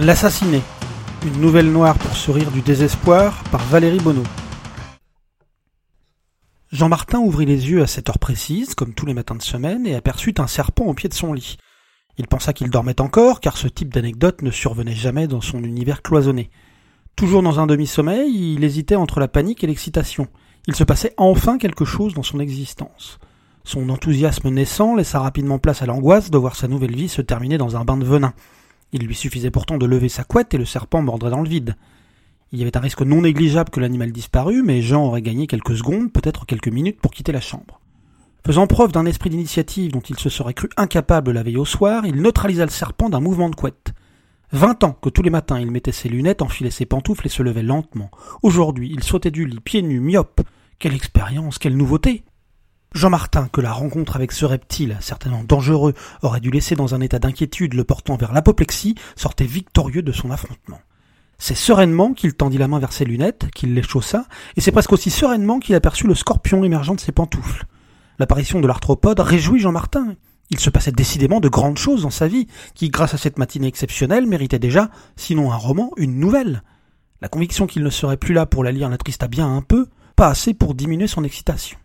L'assassiné. Une nouvelle noire pour se rire du désespoir par Valérie Bonneau. Jean-Martin ouvrit les yeux à cette heure précise, comme tous les matins de semaine, et aperçut un serpent au pied de son lit. Il pensa qu'il dormait encore, car ce type d'anecdote ne survenait jamais dans son univers cloisonné. Toujours dans un demi-sommeil, il hésitait entre la panique et l'excitation. Il se passait enfin quelque chose dans son existence. Son enthousiasme naissant laissa rapidement place à l'angoisse de voir sa nouvelle vie se terminer dans un bain de venin. Il lui suffisait pourtant de lever sa couette et le serpent mordrait dans le vide. Il y avait un risque non négligeable que l'animal disparût, mais Jean aurait gagné quelques secondes, peut-être quelques minutes, pour quitter la chambre. Faisant preuve d'un esprit d'initiative dont il se serait cru incapable la veille au soir, il neutralisa le serpent d'un mouvement de couette. Vingt ans que tous les matins il mettait ses lunettes, enfilait ses pantoufles et se levait lentement. Aujourd'hui, il sautait du lit, pieds nus, myope. Quelle expérience, quelle nouveauté Jean Martin, que la rencontre avec ce reptile, certainement dangereux, aurait dû laisser dans un état d'inquiétude le portant vers l'apoplexie, sortait victorieux de son affrontement. C'est sereinement qu'il tendit la main vers ses lunettes, qu'il les chaussa, et c'est presque aussi sereinement qu'il aperçut le scorpion émergeant de ses pantoufles. L'apparition de l'arthropode réjouit Jean Martin. Il se passait décidément de grandes choses dans sa vie, qui, grâce à cette matinée exceptionnelle, méritait déjà, sinon un roman, une nouvelle. La conviction qu'il ne serait plus là pour la lire l'attrista bien un peu, pas assez pour diminuer son excitation.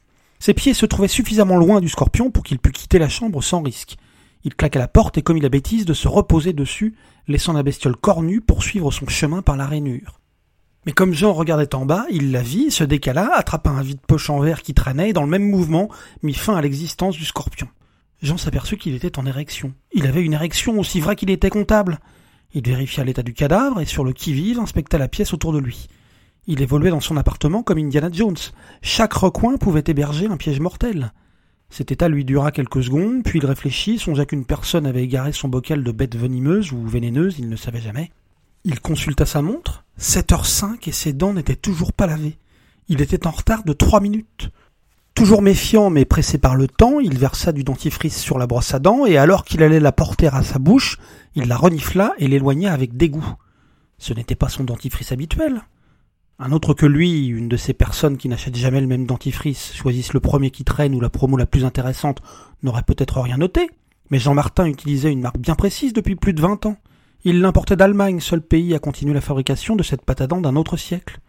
Ses pieds se trouvaient suffisamment loin du scorpion pour qu'il pût quitter la chambre sans risque. Il claqua la porte et commit la bêtise de se reposer dessus, laissant la bestiole cornue poursuivre son chemin par la rainure. Mais comme Jean regardait en bas, il la vit, se décala, attrapa un vide-poche en verre qui traînait et dans le même mouvement mit fin à l'existence du scorpion. Jean s'aperçut qu'il était en érection. Il avait une érection aussi vraie qu'il était comptable. Il vérifia l'état du cadavre et sur le qui-vive inspecta la pièce autour de lui. Il évoluait dans son appartement comme Indiana Jones. Chaque recoin pouvait héberger un piège mortel. Cet état lui dura quelques secondes, puis il réfléchit, songea qu'une personne avait égaré son bocal de bête venimeuse ou vénéneuse, il ne savait jamais. Il consulta sa montre. 7h05 et ses dents n'étaient toujours pas lavées. Il était en retard de trois minutes. Toujours méfiant mais pressé par le temps, il versa du dentifrice sur la brosse à dents et alors qu'il allait la porter à sa bouche, il la renifla et l'éloigna avec dégoût. Ce n'était pas son dentifrice habituel. Un autre que lui, une de ces personnes qui n'achètent jamais le même dentifrice, choisissent le premier qui traîne ou la promo la plus intéressante, n'aurait peut-être rien noté. Mais Jean Martin utilisait une marque bien précise depuis plus de vingt ans. Il l'importait d'Allemagne, seul pays à continuer la fabrication de cette pâte à dents d'un autre siècle.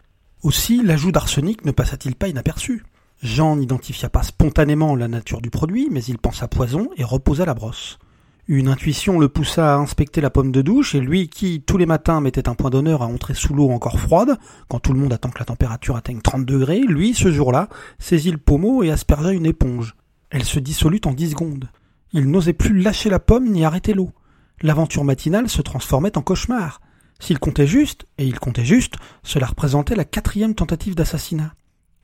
Aussi, l'ajout d'arsenic ne passa-t-il pas inaperçu. Jean n'identifia pas spontanément la nature du produit, mais il pensa poison et reposa la brosse. Une intuition le poussa à inspecter la pomme de douche, et lui qui, tous les matins, mettait un point d'honneur à entrer sous l'eau encore froide, quand tout le monde attend que la température atteigne 30 degrés, lui, ce jour-là, saisit le pommeau et aspergea une éponge. Elle se dissolut en dix secondes. Il n'osait plus lâcher la pomme ni arrêter l'eau. L'aventure matinale se transformait en cauchemar. S'il comptait juste, et il comptait juste, cela représentait la quatrième tentative d'assassinat.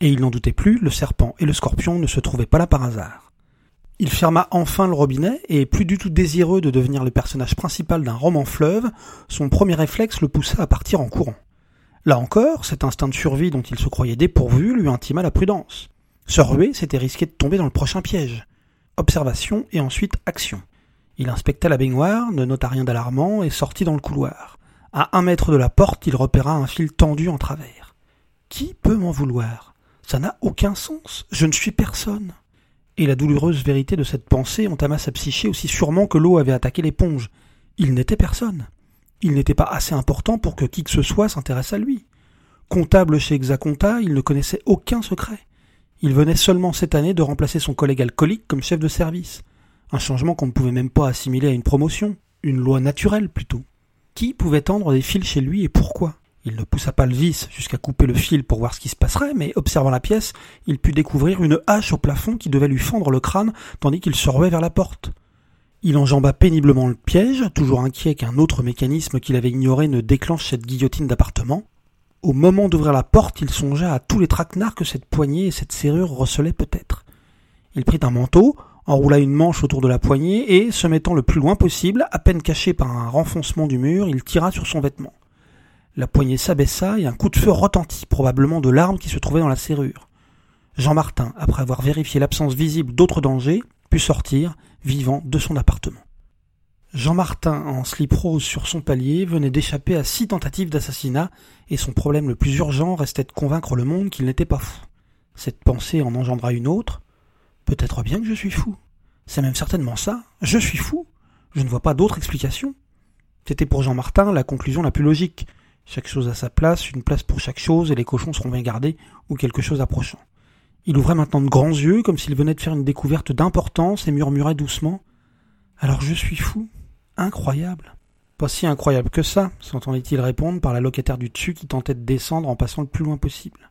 Et il n'en doutait plus, le serpent et le scorpion ne se trouvaient pas là par hasard. Il ferma enfin le robinet et, plus du tout désireux de devenir le personnage principal d'un roman fleuve, son premier réflexe le poussa à partir en courant. Là encore, cet instinct de survie dont il se croyait dépourvu lui intima la prudence. Se ruer, c'était risquer de tomber dans le prochain piège. Observation et ensuite action. Il inspecta la baignoire, ne nota rien d'alarmant et sortit dans le couloir. À un mètre de la porte, il repéra un fil tendu en travers. Qui peut m'en vouloir? Ça n'a aucun sens. Je ne suis personne et la douloureuse vérité de cette pensée entama sa psyché aussi sûrement que l'eau avait attaqué l'éponge. Il n'était personne. Il n'était pas assez important pour que qui que ce soit s'intéresse à lui. Comptable chez Exaconta, il ne connaissait aucun secret. Il venait seulement cette année de remplacer son collègue alcoolique comme chef de service. Un changement qu'on ne pouvait même pas assimiler à une promotion. Une loi naturelle plutôt. Qui pouvait tendre des fils chez lui et pourquoi? Il ne poussa pas le vis jusqu'à couper le fil pour voir ce qui se passerait, mais observant la pièce, il put découvrir une hache au plafond qui devait lui fendre le crâne tandis qu'il se ruait vers la porte. Il enjamba péniblement le piège, toujours inquiet qu'un autre mécanisme qu'il avait ignoré ne déclenche cette guillotine d'appartement. Au moment d'ouvrir la porte, il songea à tous les traquenards que cette poignée et cette serrure recelaient peut-être. Il prit un manteau, enroula une manche autour de la poignée et, se mettant le plus loin possible, à peine caché par un renfoncement du mur, il tira sur son vêtement. La poignée s'abaissa et un coup de feu retentit, probablement de l'arme qui se trouvait dans la serrure. Jean Martin, après avoir vérifié l'absence visible d'autres dangers, put sortir, vivant, de son appartement. Jean Martin, en slip rose sur son palier, venait d'échapper à six tentatives d'assassinat, et son problème le plus urgent restait de convaincre le monde qu'il n'était pas fou. Cette pensée en engendra une autre. Peut-être bien que je suis fou. C'est même certainement ça. Je suis fou. Je ne vois pas d'autre explication. C'était pour Jean Martin la conclusion la plus logique. Chaque chose à sa place, une place pour chaque chose, et les cochons seront bien gardés, ou quelque chose approchant. Il ouvrait maintenant de grands yeux, comme s'il venait de faire une découverte d'importance, et murmurait doucement. Alors je suis fou. Incroyable. Pas si incroyable que ça, s'entendait-il répondre par la locataire du dessus qui tentait de descendre en passant le plus loin possible.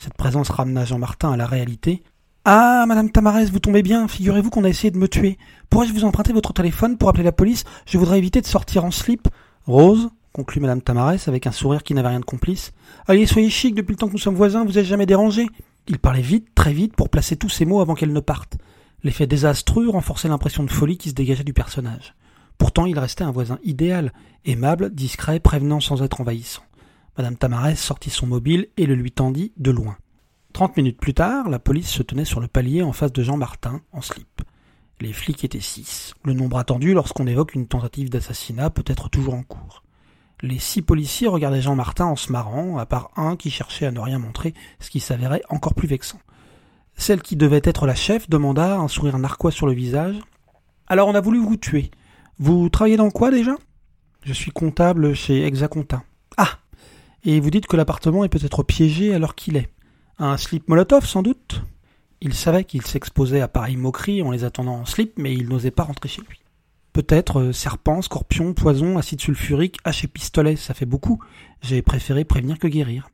Cette présence ramena Jean Martin à la réalité. Ah, madame Tamarès, vous tombez bien, figurez-vous qu'on a essayé de me tuer. Pourrais-je vous emprunter votre téléphone pour appeler la police? Je voudrais éviter de sortir en slip. Rose, conclut madame Tamarès avec un sourire qui n'avait rien de complice. Allez, soyez chic, depuis le temps que nous sommes voisins, vous êtes jamais dérangé. Il parlait vite, très vite, pour placer tous ses mots avant qu'elle ne parte. L'effet désastreux renforçait l'impression de folie qui se dégageait du personnage. Pourtant, il restait un voisin idéal, aimable, discret, prévenant sans être envahissant. Madame Tamarès sortit son mobile et le lui tendit de loin. Trente minutes plus tard, la police se tenait sur le palier en face de Jean Martin, en slip. Les flics étaient six, le nombre attendu lorsqu'on évoque une tentative d'assassinat peut être toujours en cours. Les six policiers regardaient Jean Martin en se marrant, à part un qui cherchait à ne rien montrer, ce qui s'avérait encore plus vexant. Celle qui devait être la chef demanda, un sourire narquois sur le visage. Alors on a voulu vous tuer. Vous travaillez dans quoi déjà? Je suis comptable chez Exaconta. Ah Et vous dites que l'appartement est peut-être piégé alors qu'il est. Un slip Molotov sans doute? Il savait qu'il s'exposait à pareille moquerie en les attendant en slip, mais il n'osait pas rentrer chez lui. Peut-être euh, serpent, scorpion, poison, acide sulfurique, hache et pistolet, ça fait beaucoup. J'ai préféré prévenir que guérir.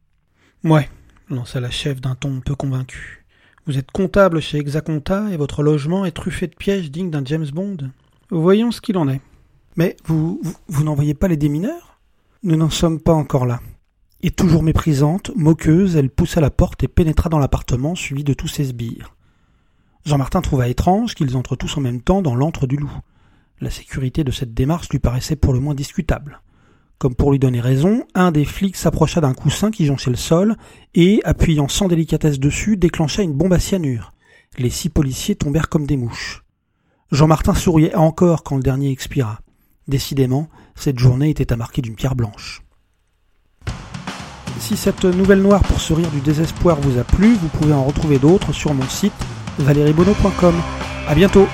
Ouais, lança la chef d'un ton peu convaincu. Vous êtes comptable chez Exaconta et votre logement est truffé de pièges dignes d'un James Bond. Voyons ce qu'il en est. Mais vous, vous, vous n'envoyez pas les démineurs? Nous n'en sommes pas encore là. Et toujours méprisante, moqueuse, elle poussa la porte et pénétra dans l'appartement, suivi de tous ses sbires. Jean-Martin trouva étrange qu'ils entrent tous en même temps dans l'antre du loup. La sécurité de cette démarche lui paraissait pour le moins discutable. Comme pour lui donner raison, un des flics s'approcha d'un coussin qui jonchait le sol et, appuyant sans délicatesse dessus, déclencha une bombe à cyanure. Les six policiers tombèrent comme des mouches. Jean-Martin souriait encore quand le dernier expira. Décidément, cette journée était à marquer d'une pierre blanche. Si cette nouvelle noire pour sourire du désespoir vous a plu, vous pouvez en retrouver d'autres sur mon site valeriebono.com. À bientôt!